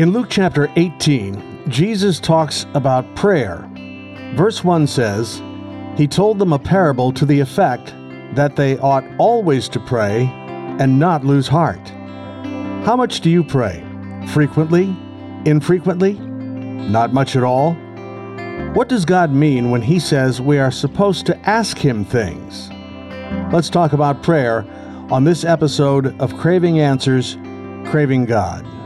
In Luke chapter 18, Jesus talks about prayer. Verse 1 says, He told them a parable to the effect that they ought always to pray and not lose heart. How much do you pray? Frequently? Infrequently? Not much at all? What does God mean when He says we are supposed to ask Him things? Let's talk about prayer on this episode of Craving Answers, Craving God.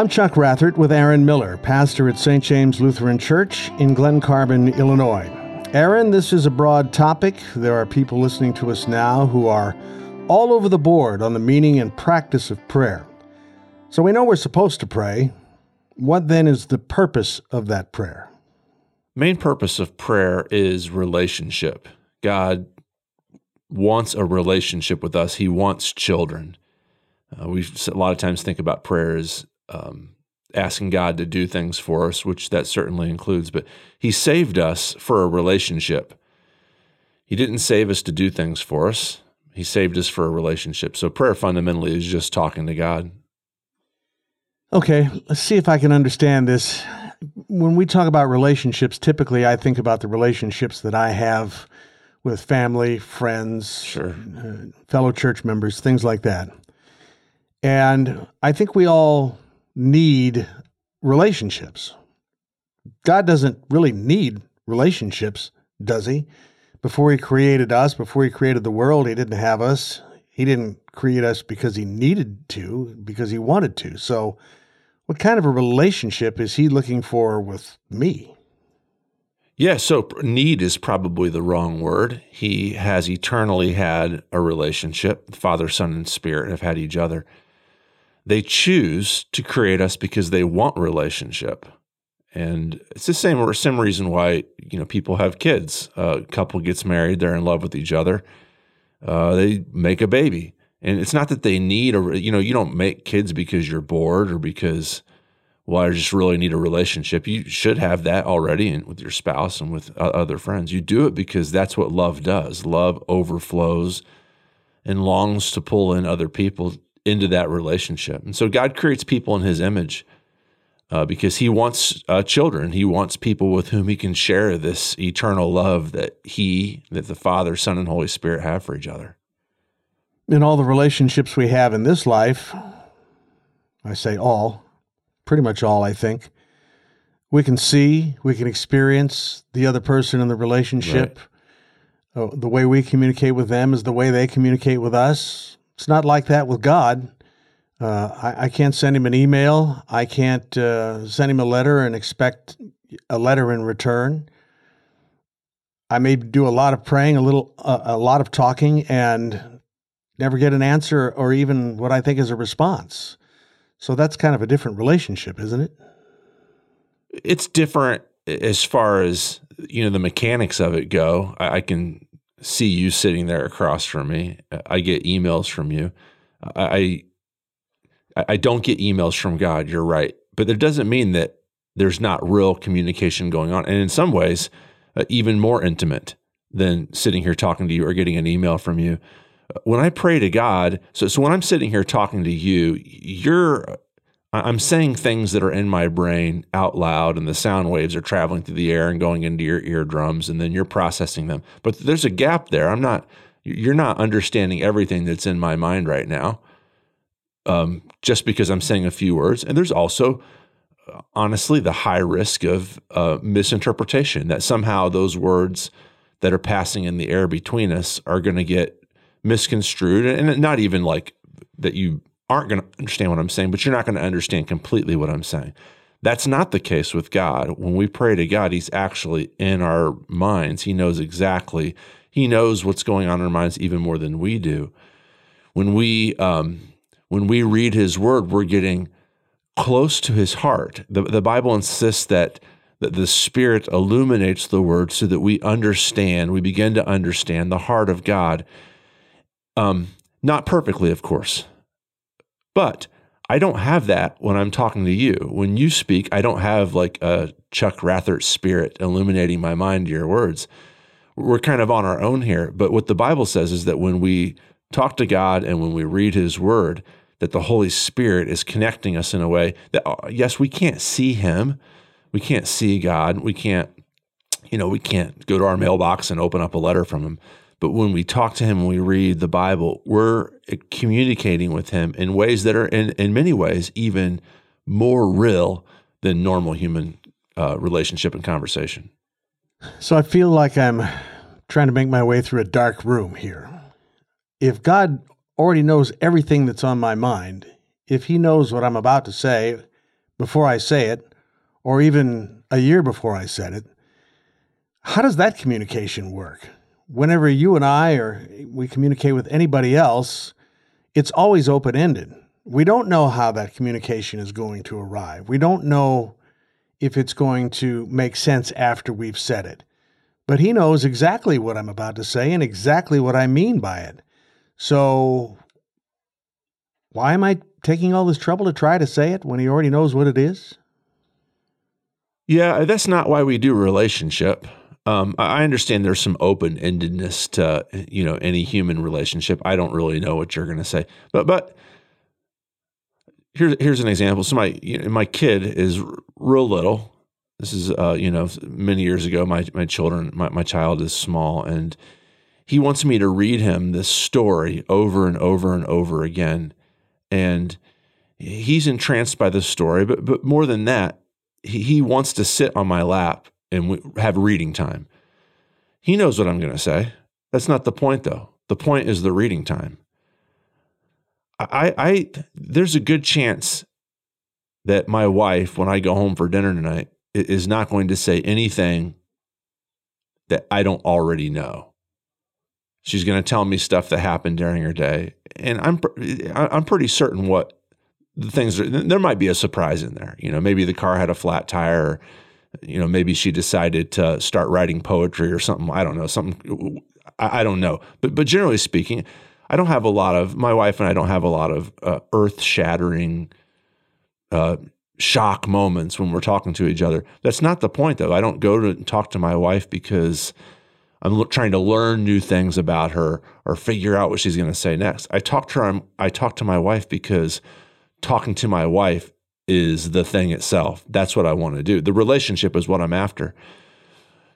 I'm Chuck Rathert with Aaron Miller, pastor at St. James Lutheran Church in Glen Carbon, Illinois. Aaron, this is a broad topic. There are people listening to us now who are all over the board on the meaning and practice of prayer. So we know we're supposed to pray. What then is the purpose of that prayer? Main purpose of prayer is relationship. God wants a relationship with us. He wants children. Uh, we a lot of times think about prayer as um, asking God to do things for us, which that certainly includes, but He saved us for a relationship. He didn't save us to do things for us, He saved us for a relationship. So prayer fundamentally is just talking to God. Okay, let's see if I can understand this. When we talk about relationships, typically I think about the relationships that I have with family, friends, sure. uh, fellow church members, things like that. And I think we all need relationships. God doesn't really need relationships, does he? Before he created us, before he created the world, he didn't have us. He didn't create us because he needed to, because he wanted to. So, what kind of a relationship is he looking for with me? Yeah, so need is probably the wrong word. He has eternally had a relationship. Father, Son, and Spirit have had each other. They choose to create us because they want relationship. And it's the same same reason why you know people have kids. A couple gets married, they're in love with each other. Uh, they make a baby, and it's not that they need a you know you don't make kids because you're bored or because well I just really need a relationship. You should have that already with your spouse and with other friends. You do it because that's what love does. Love overflows and longs to pull in other people into that relationship. And so God creates people in his image uh, because he wants uh, children. He wants people with whom he can share this eternal love that he, that the Father, Son, and Holy Spirit have for each other. In all the relationships we have in this life, I say all, pretty much all, I think, we can see, we can experience the other person in the relationship. Right. Uh, the way we communicate with them is the way they communicate with us. It's not like that with God. Uh, I, I, can't send him an email. I can't uh, send him a letter and expect a letter in return. I may do a lot of praying, a little, uh, a lot of talking, and never get an answer or even what I think is a response. So that's kind of a different relationship, isn't it? It's different as far as you know the mechanics of it go. I, I can see you sitting there across from me. I get emails from you. I I don't get emails from God. You're right, but that doesn't mean that there's not real communication going on, and in some ways, uh, even more intimate than sitting here talking to you or getting an email from you. When I pray to God, so so when I'm sitting here talking to you, you're I'm saying things that are in my brain out loud, and the sound waves are traveling through the air and going into your eardrums, and then you're processing them. But there's a gap there. I'm not, you're not understanding everything that's in my mind right now um, just because I'm saying a few words. And there's also, uh, honestly, the high risk of uh, misinterpretation that somehow those words that are passing in the air between us are going to get misconstrued, and not even like that you aren't going to understand what I'm saying, but you're not going to understand completely what I'm saying. That's not the case with God. When we pray to God, He's actually in our minds. He knows exactly. He knows what's going on in our minds even more than we do. When we um, when we read His Word, we're getting close to His heart. The, the Bible insists that that the Spirit illuminates the Word so that we understand. We begin to understand the heart of God. Um, not perfectly, of course. But I don't have that when I'm talking to you. When you speak, I don't have like a Chuck Rathert spirit illuminating my mind to your words. we're kind of on our own here. But what the Bible says is that when we talk to God and when we read His Word, that the Holy Spirit is connecting us in a way that, uh, yes, we can't see Him, we can't see God, we can't, you know, we can't go to our mailbox and open up a letter from Him. But when we talk to Him and we read the Bible, we're communicating with Him in ways that are, in, in many ways, even more real than normal human uh, relationship and conversation. So I feel like I'm trying to make my way through a dark room here. If God already knows everything that's on my mind, if He knows what I'm about to say before I say it, or even a year before I said it, how does that communication work? Whenever you and I or we communicate with anybody else, it's always open ended. We don't know how that communication is going to arrive. We don't know if it's going to make sense after we've said it. But he knows exactly what I'm about to say and exactly what I mean by it. So, why am I taking all this trouble to try to say it when he already knows what it is? Yeah, that's not why we do relationship. Um, I understand there's some open endedness to you know any human relationship. I don't really know what you're going to say, but but here's here's an example. So my you know, my kid is real little. This is uh, you know many years ago. My my children my my child is small, and he wants me to read him this story over and over and over again, and he's entranced by the story. But but more than that, he, he wants to sit on my lap and we have reading time. He knows what I'm going to say. That's not the point, though. The point is the reading time. I, I there's a good chance that my wife, when I go home for dinner tonight, is not going to say anything that I don't already know. She's going to tell me stuff that happened during her day, and I'm I'm pretty certain what the things are. There might be a surprise in there. You know, maybe the car had a flat tire. Or, you know, maybe she decided to start writing poetry or something. I don't know. Something I, don't know. But but generally speaking, I don't have a lot of my wife and I don't have a lot of uh, earth shattering uh, shock moments when we're talking to each other. That's not the point, though. I don't go to talk to my wife because I'm trying to learn new things about her or figure out what she's going to say next. I talk to her. I talk to my wife because talking to my wife is the thing itself. That's what I want to do. The relationship is what I'm after.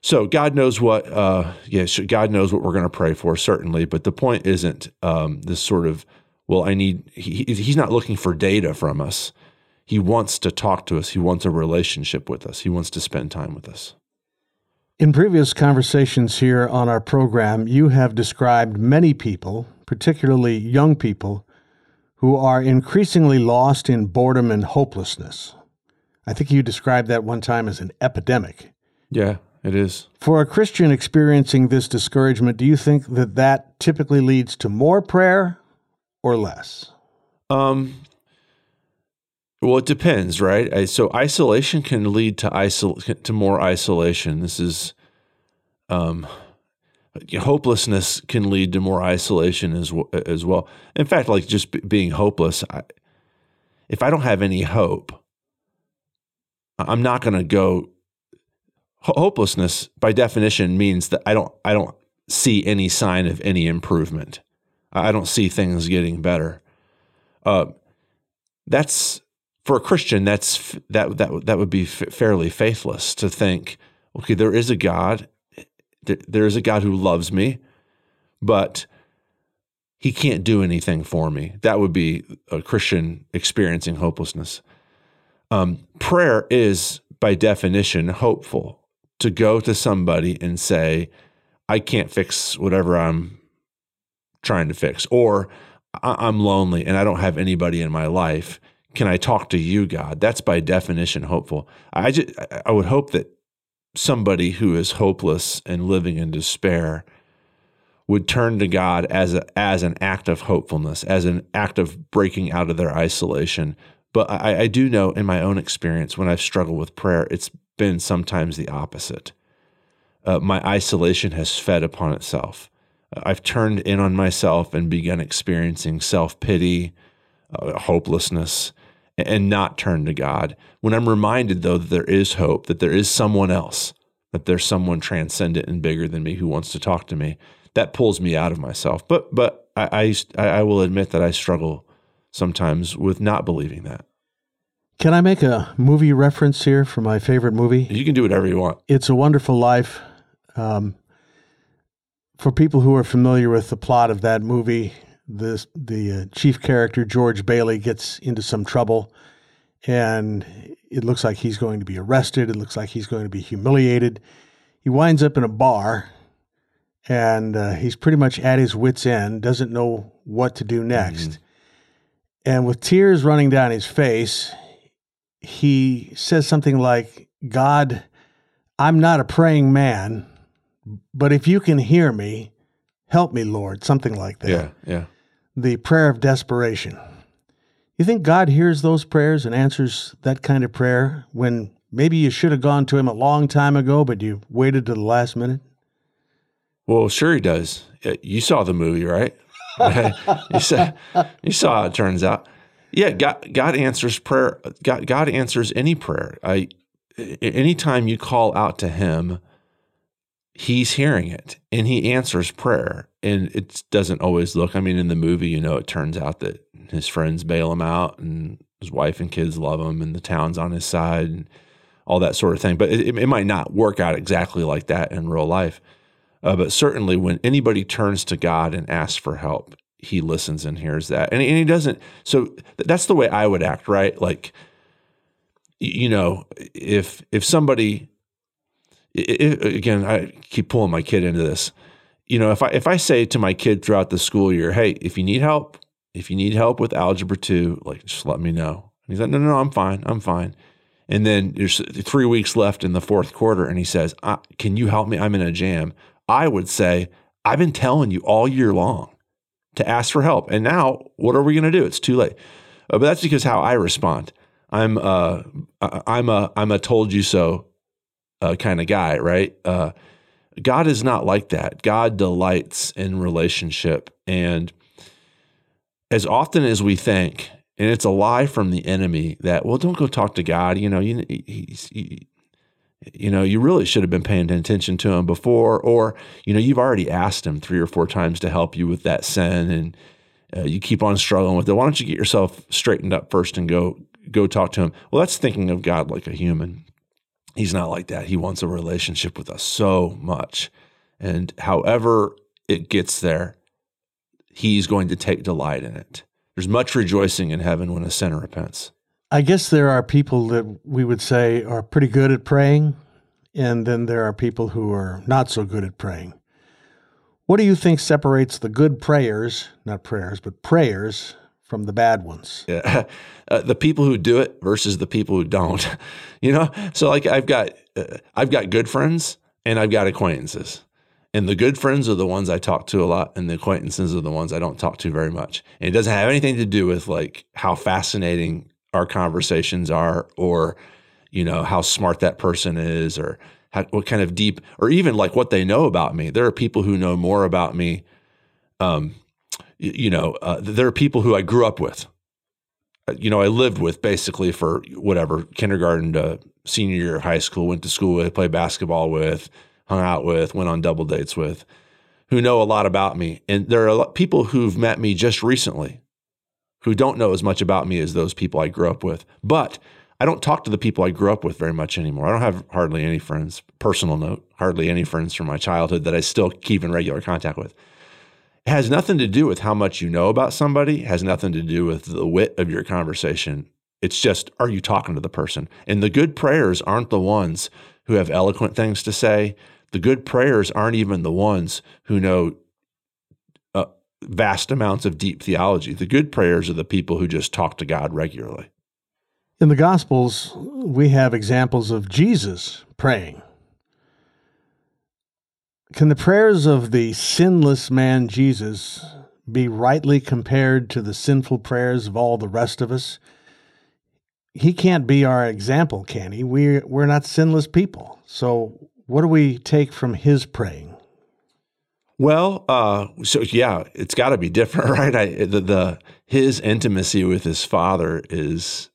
So God knows what, uh, yes, God knows what we're going to pray for, certainly. But the point isn't um, this sort of, well, I need, he, he's not looking for data from us. He wants to talk to us. He wants a relationship with us. He wants to spend time with us. In previous conversations here on our program, you have described many people, particularly young people, who are increasingly lost in boredom and hopelessness. I think you described that one time as an epidemic. Yeah. It is. For a Christian experiencing this discouragement, do you think that that typically leads to more prayer or less? Um, well, it depends, right? So isolation can lead to isol- to more isolation. This is um, hopelessness can lead to more isolation as as well. In fact, like just b- being hopeless, I, if I don't have any hope, I'm not going to go hopelessness by definition means that I don't I don't see any sign of any improvement. I don't see things getting better. Uh, that's for a Christian. That's that that that would be f- fairly faithless to think. Okay, there is a God. There is a God who loves me, but He can't do anything for me. That would be a Christian experiencing hopelessness. Um, prayer is, by definition, hopeful to go to somebody and say, I can't fix whatever I'm trying to fix, or I'm lonely and I don't have anybody in my life. Can I talk to you, God? That's by definition hopeful. I just, I would hope that somebody who is hopeless and living in despair would turn to God as a, as an act of hopefulness, as an act of breaking out of their isolation. But I, I do know in my own experience when I've struggled with prayer, it's been sometimes the opposite. Uh, my isolation has fed upon itself. I've turned in on myself and begun experiencing self pity, uh, hopelessness, and not turn to God. When I'm reminded, though, that there is hope, that there is someone else, that there's someone transcendent and bigger than me who wants to talk to me. That pulls me out of myself. But but I I, I will admit that I struggle sometimes with not believing that. Can I make a movie reference here for my favorite movie? You can do whatever you want. It's a Wonderful Life. Um, for people who are familiar with the plot of that movie, this the uh, chief character George Bailey gets into some trouble, and it looks like he's going to be arrested. It looks like he's going to be humiliated. He winds up in a bar, and uh, he's pretty much at his wits' end. Doesn't know what to do next, Mhm. and with tears running down his face, he says something like, God, I'm not a praying man, but if you can hear me, help me, Lord, something like that. Yeah, yeah. The prayer of desperation. You think God hears those prayers and answers that kind of prayer when maybe you should have gone to him a long time ago, but you waited to the last minute? Well, sure he does. Uh, You saw the movie, right? you saw you saw how it turns out. Yeah, God, God answers prayer. God, God answers any prayer. I, anytime you call out to Him, He's hearing it and He answers prayer. And it doesn't always look. I mean, in the movie, you know, it turns out that his friends bail him out, and his wife and kids love him, and the town's on his side, and all that sort of thing. But it, it might not work out exactly like that in real life. Uh, but certainly, when anybody turns to God and asks for help, He listens and hears that, and, and He doesn't. So th- that's the way I would act, right? Like, you know, if if somebody, i i again, I keep pulling my kid into this. You know, if I if I say to my kid throughout the school year, "Hey, if you need help, if you need help with algebra two, like just let me know," and he's like, "No, no, no, I'm fine, I'm fine." And then there's three weeks left in the fourth quarter, and he says, "Can you help me? I'm in a jam." I would say, "I've been telling you all year long to ask for help, and now what are we going to do? It's too late." Uh, but that's because how I respond. I'm uh, I'm a I'm a told you so uh, kind of guy, right? Uh, God is not like that. God delights in relationship, and as often as we think, and it's a lie from the enemy that well, don't go talk to God. You know, you he's, he, you know, you really should have been paying attention to him before, or you know, you've already asked him three or four times to help you with that sin, and uh, you keep on struggling with it. Why don't you get yourself straightened up first and go go talk to him? Well, that's thinking of God like a human. He's not like that. He wants a relationship with us so much, and however it gets there, he's going to take delight in it. There's much rejoicing in heaven when a sinner repents. I guess there are people that we would say are pretty good at praying, and then there are people who are not so good at praying. What do you think separates the good prayers, not prayers, but prayers, from the bad ones? Yeah. Uh, the people who do it versus the people who don't. You know, so like I've got uh, I've got good friends and I've got acquaintances. And the good friends are the ones I talk to a lot, and the acquaintances are the ones I don't talk to very much. And it doesn't have anything to do with like how fascinating our conversations are, or you know how smart that person is, or how, what kind of deep, or even like what they know about me. There are people who know more about me. Um, you know, uh, there are people who I grew up with. Uh, You know, I lived with basically for whatever kindergarten to senior year of high school. Went to school with, played basketball with, hung out with, went on double dates with, who know a lot about me. And there are people who've met me just recently who don't know as much about me as those people I grew up with. But I don't talk to the people I grew up with very much anymore. I don't have hardly any friends, personal note, hardly any friends from my childhood that I still keep in regular contact with. It has nothing to do with how much you know about somebody, it has nothing to do with the wit of your conversation. It's just, are you talking to the person? And the good prayers aren't the ones who have eloquent things to say. The good prayers aren't even the ones who know uh, vast amounts of deep theology. The good prayers are the people who just talk to God regularly. In the Gospels, we have examples of Jesus praying. Can the prayers of the sinless man Jesus be rightly compared to the sinful prayers of all the rest of us? He can't be our example, can he? We're, we're not sinless people. So, what do we take from his praying? Well, uh, so yeah, it's got to be different, right? I, the, the his intimacy with his father is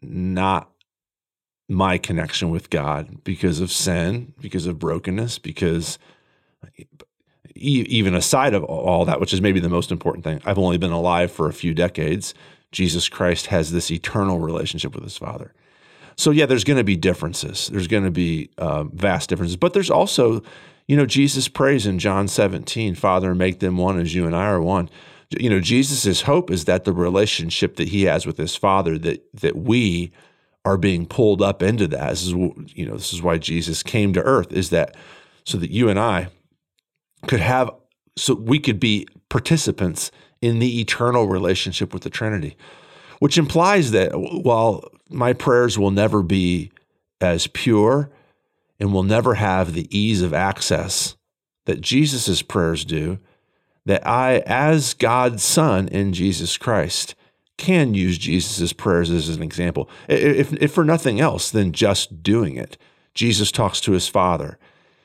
not my connection with God because of sin, because of brokenness, because even aside of all that, which is maybe the most important thing, I've only been alive for a few decades. Jesus Christ has this eternal relationship with his Father. So, yeah, there's going to be differences. There's going to be uh, vast differences. But there's also, you know, Jesus prays in John 17, Father, make them one as you and I are one. You know, Jesus' hope is that the relationship that he has with his Father, that that we are being pulled up into that. This is, you know, this is why Jesus came to earth, is that so that you and I could have, so we could be participants in the eternal relationship with the Trinity, which implies that while my prayers will never be as pure and will never have the ease of access that Jesus' prayers do, that I, as God's Son in Jesus Christ, can use Jesus' prayers as an example. If, if for nothing else than just doing it, Jesus talks to his Father.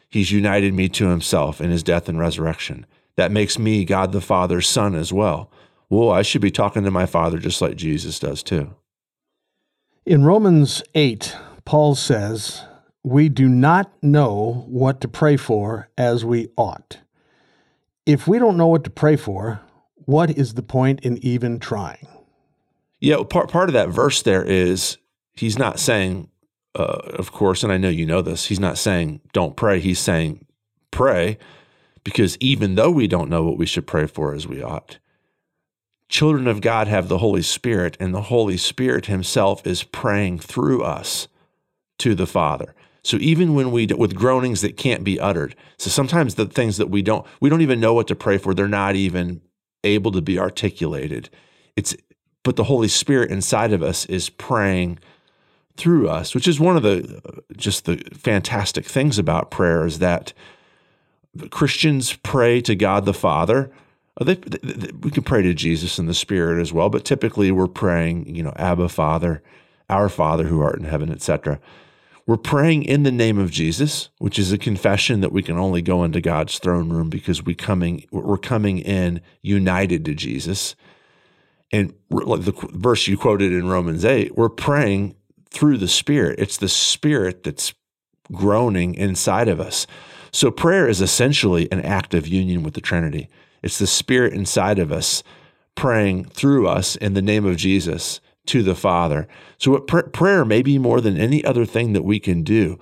He's united me to himself in his death and resurrection. That makes me God the Father's son as well. Well, I should be talking to my Father just like Jesus does too. In Romans 8, Paul says, We do not know what to pray for as we ought. If we don't know what to pray for, what is the point in even trying? Yeah, part, part of that verse there is he's not saying uh, of course, and I know you know this, he's not saying don't pray. He's saying pray because even though we don't know what we should pray for as we ought, children of God have the Holy Spirit, and the Holy Spirit Himself is praying through us to the Father. So even when we with groanings that can't be uttered, so sometimes the things that we don't we don't even know what to pray for, they're not even able to be articulated. It's but the Holy Spirit inside of us is praying through us, which is one of the just the fantastic things about prayer is that Christians pray to God the Father. Uh, they, they, we can pray to Jesus in the Spirit as well, but typically we're praying, you know, Abba Father, our Father who art in heaven, etc. We're praying in the name of Jesus, which is a confession that we can only go into God's throne room because we coming we're coming in united to Jesus. And like the verse you quoted in Romans 8, we're praying through the Spirit. It's the Spirit that's groaning inside of us. So prayer is essentially an act of union with the Trinity. It's the Spirit inside of us praying through us in the name of Jesus to the Father. So what pr- prayer, maybe more than any other thing that we can do,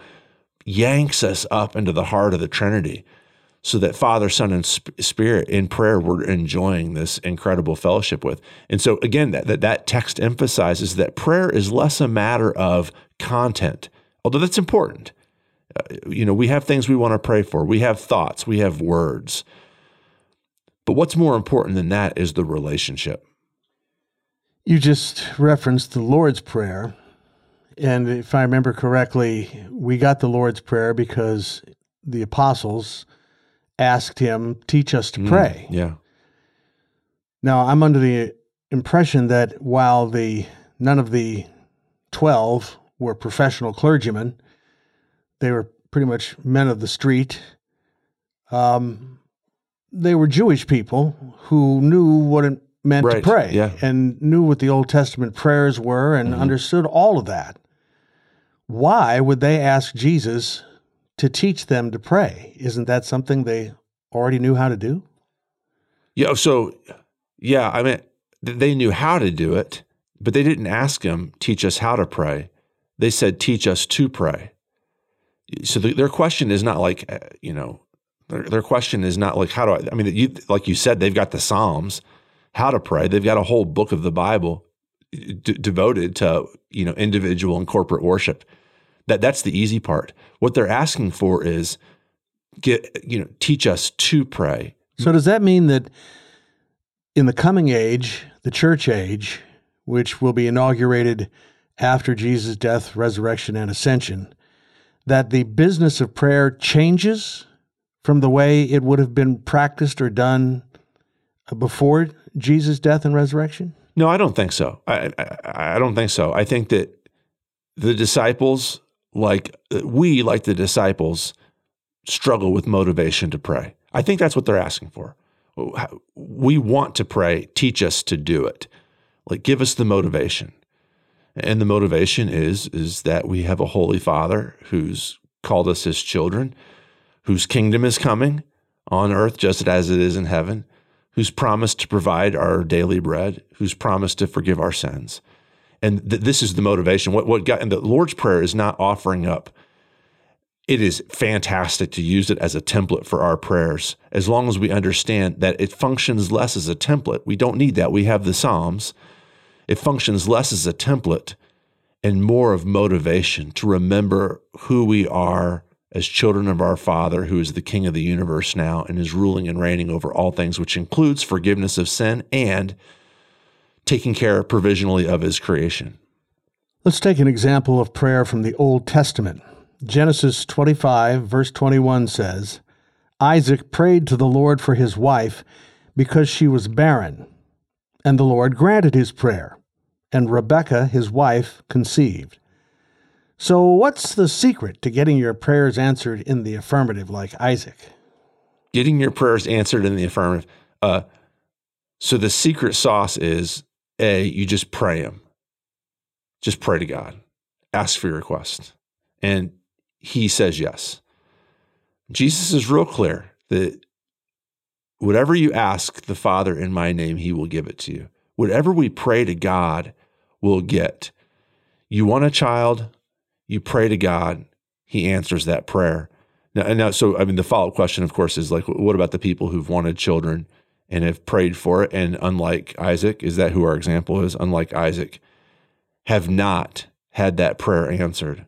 yanks us up into the heart of the Trinity so that Father, Son, and Spirit in prayer we're enjoying this incredible fellowship with. And so again, that, that that text emphasizes that prayer is less a matter of content, although that's important. Uh, you know, we have things we want to pray for. We have thoughts, we have words. But what's more important than that is the relationship. You just referenced the Lord's Prayer. And if I remember correctly, we got the Lord's Prayer because the apostles asked him, Teach us to mm, pray. Mm, yeah. Now, I'm under the impression that while the none of the 12 were professional clergymen, they were pretty much men of the street. Um, they were Jewish people who knew what it meant right. to pray yeah. and knew what the Old Testament prayers were and mm-hmm. understood all of that. Why would they ask Jesus to teach them to pray. Isn't that something they already knew how to do? Yeah. So, yeah, I mean, they knew how to do it, but they didn't ask him, teach us how to pray. They said, teach us to pray. So the, their question is not like, uh, you know, their, their question is not like, how do I, I mean, you, like you said, they've got the Psalms, how to pray. They've got a whole book of the Bible d- devoted to, you know, individual and corporate worship. That that's the easy part. What they're asking for is get you know teach us to pray. So does that mean that in the coming age, the church age, which will be inaugurated after Jesus' death, resurrection, and ascension, that the business of prayer changes from the way it would have been practiced or done before Jesus' death and resurrection? No, I don't think so. I, I, I don't think so. I think that the disciples like uh, we, like the disciples, struggle with motivation to pray. I think that's what they're asking for. We want to pray, teach us to do it. Like, give us the motivation. And the motivation is is that we have a holy Father who's called us his children, whose kingdom is coming on earth just as it is in heaven, who's promised to provide our daily bread, who's promised to forgive our sins. And th- this is the motivation. What what God, and the Lord's prayer is not offering up it is fantastic to use it as a template for our prayers as long as we understand that it functions less as a template. We don't need that. We have the Psalms. It functions less as a template and more of motivation to remember who we are as children of our Father, who is the King of the universe now and is ruling and reigning over all things, which includes forgiveness of sin and taking care provisionally of his creation. Let's take an example of prayer from the Old Testament. Genesis 25, verse 21 says, Isaac prayed to the Lord for his wife because she was barren, and the Lord granted his prayer, and Rebekah, his wife, conceived. So, what's the secret to getting your prayers answered in the affirmative, like Isaac? Getting your prayers answered in the affirmative. Uh, so, the secret sauce is A, you just pray Him. Just pray to God. Ask for your request. And he says yes. Jesus is real clear that whatever you ask the Father in my name, he will give it to you. Whatever we pray to God, we'll get. You want a child, you pray to God, he answers that prayer. Now, and now, so I mean, the follow up question, of course, is like, what about the people who've wanted children and have prayed for it? And unlike Isaac, is that who our example is? Unlike Isaac, have not had that prayer answered.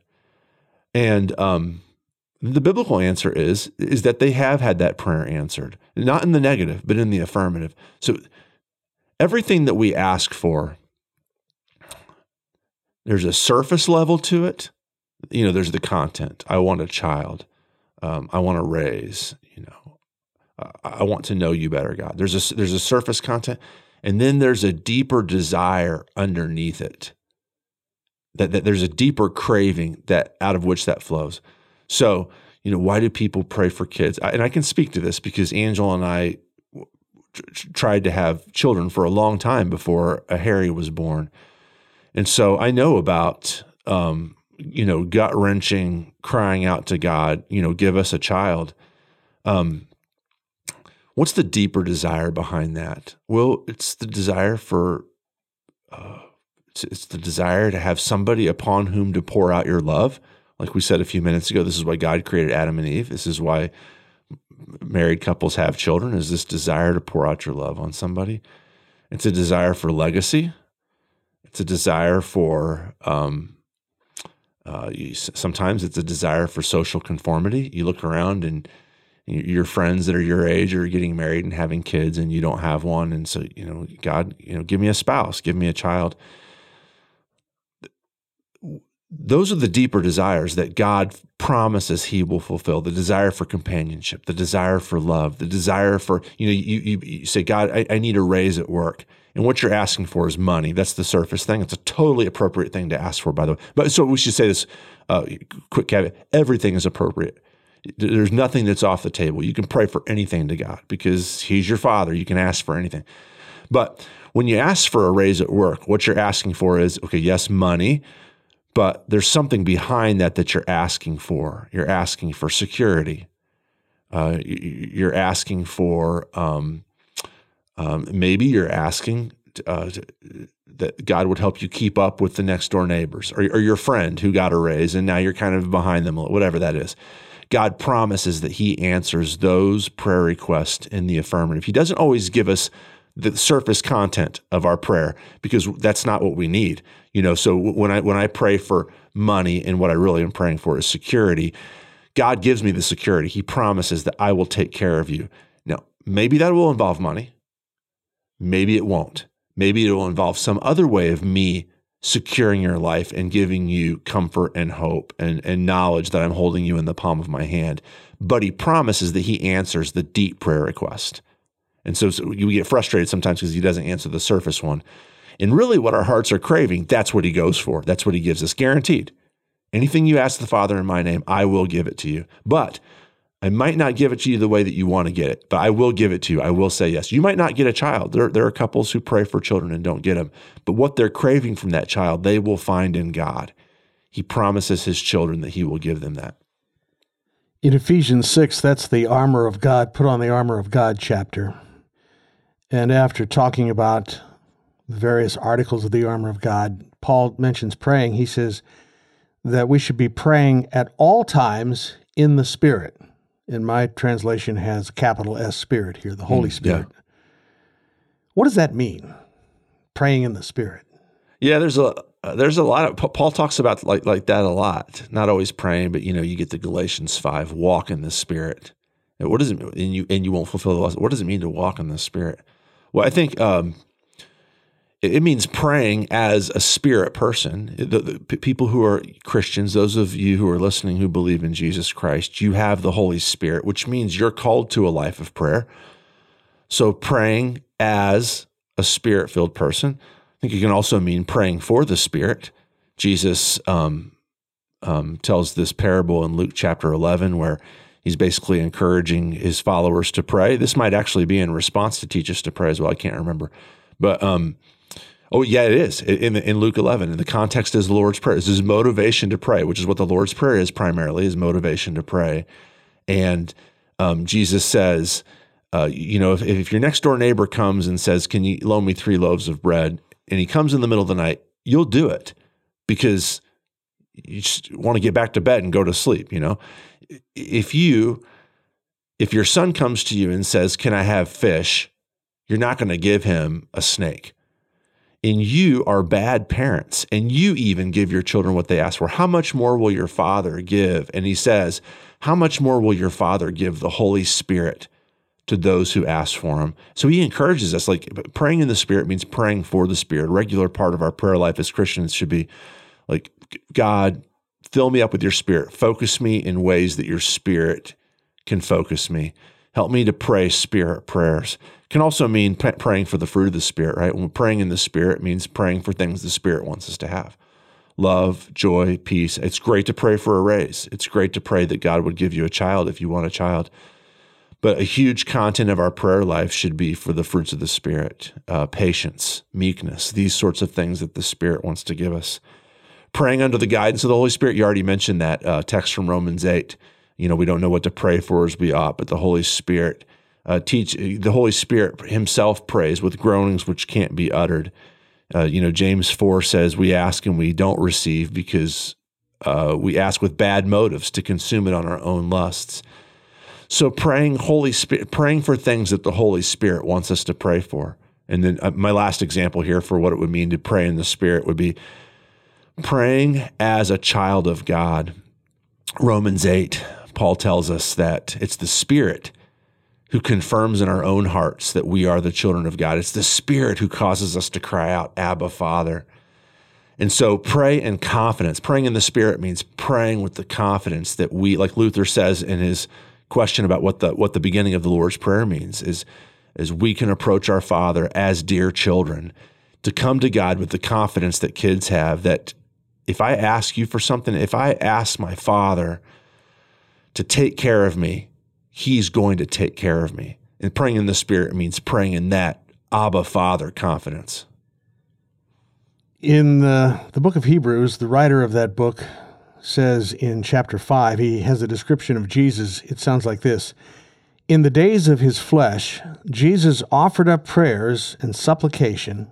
And um, the biblical answer is is that they have had that prayer answered, not in the negative, but in the affirmative. So everything that we ask for, there's a surface level to it. You know, there's the content. I want a child. Um, I want to raise. I want to know you better, God. There's a there's a surface content, and then there's a deeper desire underneath it that, that there's a deeper craving that out of which that flows. So, you know, why do people pray for kids? I, and I can speak to this because Angel and I tried to have children for a long time before a Harry was born. And so I know about, um, you know, gut wrenching, crying out to God, you know, give us a child. Um, what's the deeper desire behind that? Well, it's the desire for uh, it's, it's the desire to have somebody upon whom to pour out your love. Like we said a few minutes ago, this is why God created Adam and Eve. This is why married couples have children is this desire to pour out your love on somebody. It's a desire for legacy. It's a desire for um, uh, you, sometimes it's a desire for social conformity. You look around and your friends that are your age are getting married and having kids, and you don't have one, and so you know, God, you know, give me a spouse, give me a child those are the deeper desires that God promises He will fulfill the desire for companionship, the desire for love, the desire for, you know, you, you, you say, God, I, I, need a raise at work. And what you're asking for is money. That's the surface thing. It's a totally appropriate thing to ask for, by the way. But so we should say this uh, quick caveat everything is appropriate. There's nothing that's off the table. You can pray for anything to God because He's your Father. You can ask for anything. But when you ask for a raise at work, what you're asking for is okay, yes, money but there's something behind that that you're asking for. You're asking for security. Uh, you're asking for um, um, maybe you're asking uh, that God would help you keep up with the next door neighbors or, or your friend who got a raise and now you're kind of behind them, whatever that is. God promises that He answers those prayer requests in the affirmative. He doesn't always give us the surface content of our prayer because that's not what we need. You know, so when I when I pray for money and what I really am praying for is security, God gives me the security. He promises that I will take care of you. Now, maybe that will involve money. Maybe it won't. Maybe it will involve some other way of me securing your life and giving you comfort and hope and, and knowledge that I'm holding you in the palm of my hand. But he promises that he answers the deep prayer request. And so, so you get frustrated sometimes because he doesn't answer the surface one. And really, what our hearts are craving, that's what he goes for. That's what he gives us, guaranteed. Anything you ask the Father in my name, I will give it to you. But I might not give it to you the way that you want to get it, but I will give it to you. I will say yes. You might not get a child. There, there are couples who pray for children and don't get them, but what they're craving from that child, they will find in God. He promises his children that he will give them that. In Ephesians 6, that's the armor of God, put on the armor of God chapter. And after talking about the various articles of the armor of God, Paul mentions praying. He says that we should be praying at all times in the Spirit and my translation has capital S Spirit here, the Holy mm, Spirit. Yeah. What does that mean? Praying in the Spirit. Yeah, there's a uh, there's a lot of Paul talks about like like that a lot. Not always praying, but you know, you get the Galatians five, walk in the Spirit. And what does it mean? And you and you won't fulfill the laws. What does it mean to walk in the Spirit? Well, I think um, it means praying as a spirit person. The, the, people who are Christians, those of you who are listening who believe in Jesus Christ, you have the Holy Spirit, which means you're called to a life of prayer. So praying as a spirit filled person. I think it can also mean praying for the Spirit. Jesus um, um, tells this parable in Luke chapter 11 where he's basically encouraging his followers to pray. This might actually be in response to teach us to pray as well. I can't remember. But um, Oh, yeah, it is in in Luke 11. And the context is the Lord's Prayer. This is motivation to pray, which is what the Lord's Prayer is primarily, is motivation to pray. And um, Jesus says, uh, you know, if, if your next door neighbor comes and says, "Can you loan me three loaves of bread?" and he comes in the middle of the night, you'll do it because you just want to get back to bed and go to sleep. You know, if you if your son comes to you and says, "Can I have fish?" you're not going to give him a snake and you are bad parents and you even give your children what they ask for, how much more will your Father give? And he says, How much more will your Father give the Holy Spirit to those who ask for him? So he encourages us like praying in the Spirit means praying for the Spirit. A regular part of our prayer life as Christians should be like, God, fill me up with your Spirit, focus me in ways that your Spirit can focus me. Help me to pray spirit prayers. Can also mean praying for the fruit of the Spirit, right? When we're praying in the Spirit means praying for things the Spirit wants us to have love, joy, peace. It's great to pray for a raise. It's great to pray that God would give you a child if you want a child. But a huge content of our prayer life should be for the fruits of the Spirit uh, patience, meekness, these sorts of things that the Spirit wants to give us. Praying under the guidance of the Holy Spirit, you already mentioned that uh, text from Romans 8 you know, we don't know what to pray for as we ought, but the Holy Spirit uh, teach. The Holy Spirit Himself prays with groanings which can't be uttered. Uh, you know, James four says we ask and we don't receive because uh, we ask with bad motives to consume it on our own lusts. So praying Holy Spirit, praying for things that the Holy Spirit wants us to pray for. And then uh, my last example here for what it would mean to pray in the Spirit would be praying as a child of God. Romans 8, Paul tells us that it's the Spirit who confirms in our own hearts that we are the children of God. It's the Spirit who causes us to cry out, Abba, Father. And so pray in confidence. Praying in the Spirit means praying with the confidence that we, like Luther says in his question about what the what the beginning of the Lord's Prayer means, is is we can approach our Father as dear children, to come to God with the confidence that kids have that if I ask you for something, if I ask my Father to take care of me, He's going to take care of me. And praying in the Spirit means praying in that Abba Father confidence. In the, the book of Hebrews, the writer of that book says in chapter 5, he has a description of Jesus. It sounds like this In the days of his flesh, Jesus offered up prayers and supplication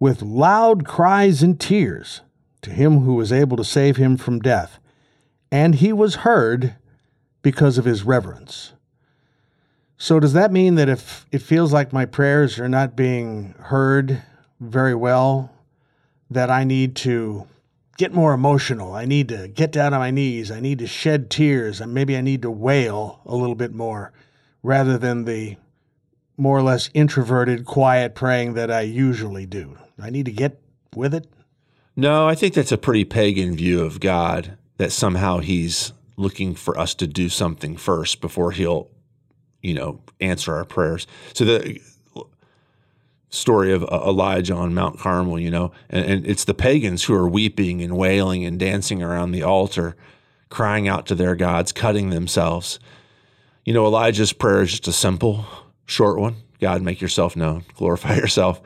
with loud cries and tears to him who was able to save him from death. And he was heard because of his reverence. So, does that mean that if it feels like my prayers are not being heard very well, that I need to get more emotional? I need to get down on my knees. I need to shed tears. And maybe I need to wail a little bit more rather than the more or less introverted, quiet praying that I usually do. I need to get with it. No, I think that's a pretty pagan view of God that somehow he's looking for us to do something first before he'll, you know, answer our prayers. So the story of uh, Elijah on Mount Carmel, you know, and, and it's the pagans who are weeping and wailing and dancing around the altar, crying out to their gods, cutting themselves. You know, Elijah's prayer is just a simple, short one God, make yourself known, glorify yourself,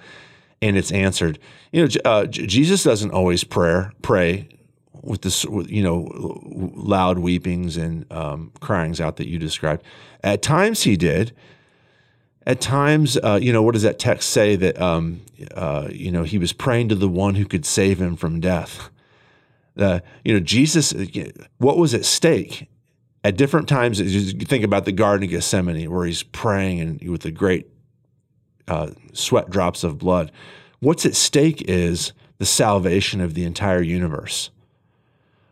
and it's answered. You know, uh, Jesus doesn't always pray, pray with this, you know, loud weepings and um, cryings out that you described. At times he did. At times, uh, you know, what does that text say? That, um, uh, you know, he was praying to the one who could save him from death. Uh, you know, Jesus, what was at stake? At different times, you think about the Garden of Gethsemane, where he's praying and with the great uh, sweat drops of blood. What's at stake is the salvation of the entire universe.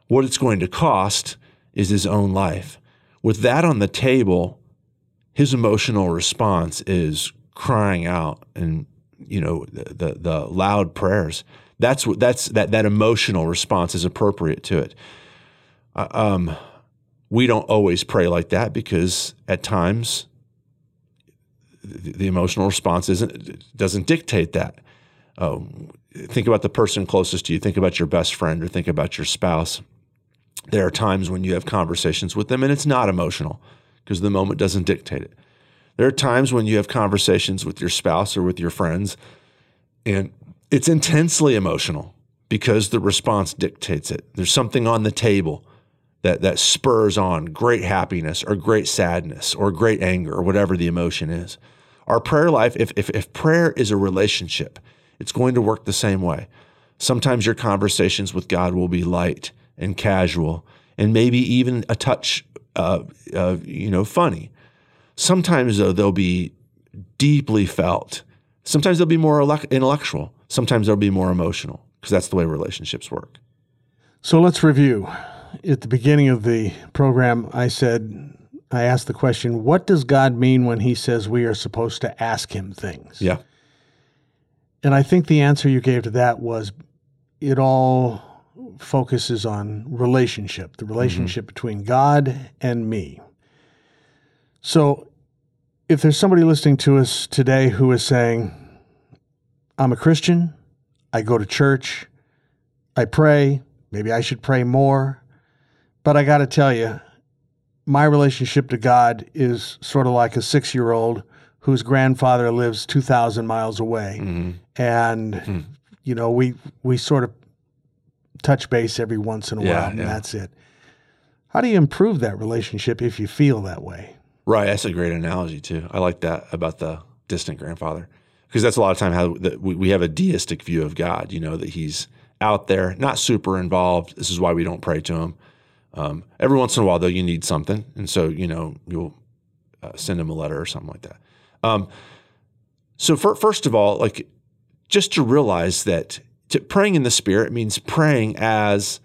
What it's going to cost is his own life. With that on the table, his emotional response is crying out and you know the the, the loud prayers. That's what that's that that emotional response is appropriate to it. Uh, um, we don't always pray like that because at times the, the emotional response isn't doesn't dictate that. Uh, think about the person closest to you. Think about your best friend or think about your spouse there are times when you have conversations with them and it's not emotional because the moment doesn't dictate it. There are times when you have conversations with your spouse or with your friends and it's intensely emotional because the response dictates it. There's something on the table that, that spurs on great happiness or great sadness or great anger or whatever the emotion is. Our prayer life, if, if, if prayer is a relationship, it's going to work the same way. Sometimes your conversations with God will be light and casual, and maybe even a touch, uh, uh, you know, funny. Sometimes though they'll be deeply felt. Sometimes they'll be more intellectual. Sometimes they'll be more emotional because that's the way relationships work. So let's review. At the beginning of the program, I said, I asked the question, what does God mean when he says we are supposed to ask him things? Yeah. And I think the answer you gave to that was it all focuses on relationship, the relationship mm-hmm. between God and me. So, if there's somebody listening to us today who is saying, I'm a Christian, I go to church, I pray, maybe I should pray more, but I got to tell you, my relationship to God is sort of like a six year old whose grandfather lives 2,000 miles away. Mm-hmm. And, mm-hmm. you know, we, we sort of touch base every once in a yeah, while, and yeah. that's it. How do you improve that relationship if you feel that way? Right, that's a great analogy too. I like that about the distant grandfather because that's a lot of time how we have a deistic view of God. You know that He's out there, not super involved. This is why we don't pray to Him. Um, every once in a while, though, you need something, and so you know you'll uh, send Him a letter or something like that. Um, so for, first of all, like just to realize that to praying in the Spirit means praying as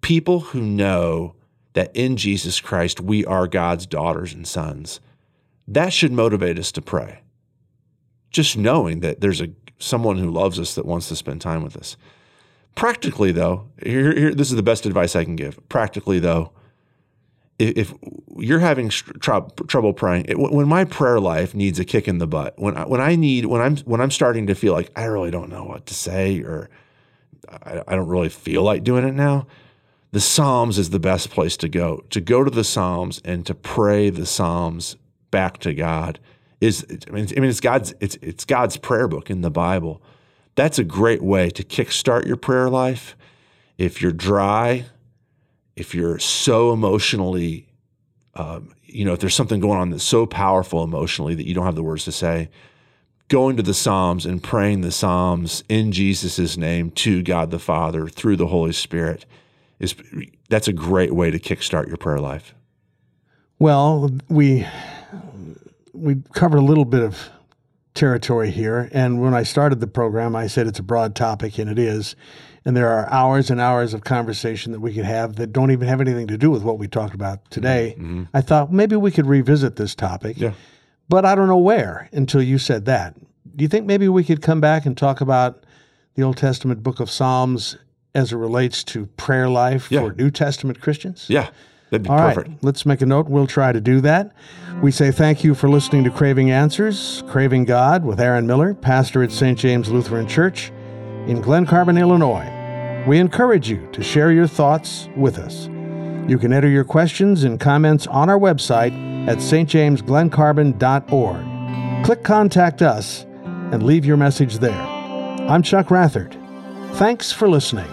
people who know that in Jesus Christ we are God's daughters and sons. That should motivate us to pray. Just knowing that there's a someone who loves us that wants to spend time with us. Practically, though, here, here this is the best advice I can give. Practically, though, if, you're having tr- trouble praying, it, when my prayer life needs a kick in the butt, when I, when I need when I'm when I'm starting to feel like I really don't know what to say or I, I don't really feel like doing it now, the Psalms is the best place to go. To go to the Psalms and to pray the Psalms back to God is I mean, I mean it's God's it's it's God's prayer book in the Bible. That's a great way to kickstart your prayer life. If you're dry, if you're so emotionally, um, you know, if there's something going on that's so powerful emotionally that you don't have the words to say, going to the Psalms and praying the Psalms in Jesus' name to God the Father through the Holy Spirit is that's a great way to kickstart your prayer life. Well, we we covered a little bit of territory here, and when I started the program, I said it's a broad topic, and it is and there are hours and hours of conversation that we could have that don't even have anything to do with what we talked about today. Mm-hmm. I thought maybe we could revisit this topic, yeah. but I don't know where until you said that. Do you think maybe we could come back and talk about the Old Testament book of Psalms as it relates to prayer life yeah. for New Testament Christians? Yeah. That'd be All perfect. right, let's make a note. We'll try to do that. We say thank you for listening to Craving Answers, Craving God with Aaron Miller, pastor at St. James Lutheran Church in Glen Carbon, Illinois. We encourage you to share your thoughts with us. You can enter your questions and comments on our website at stjamesglencarbon.org. Click Contact Us and leave your message there. I'm Chuck Rathert. Thanks for listening.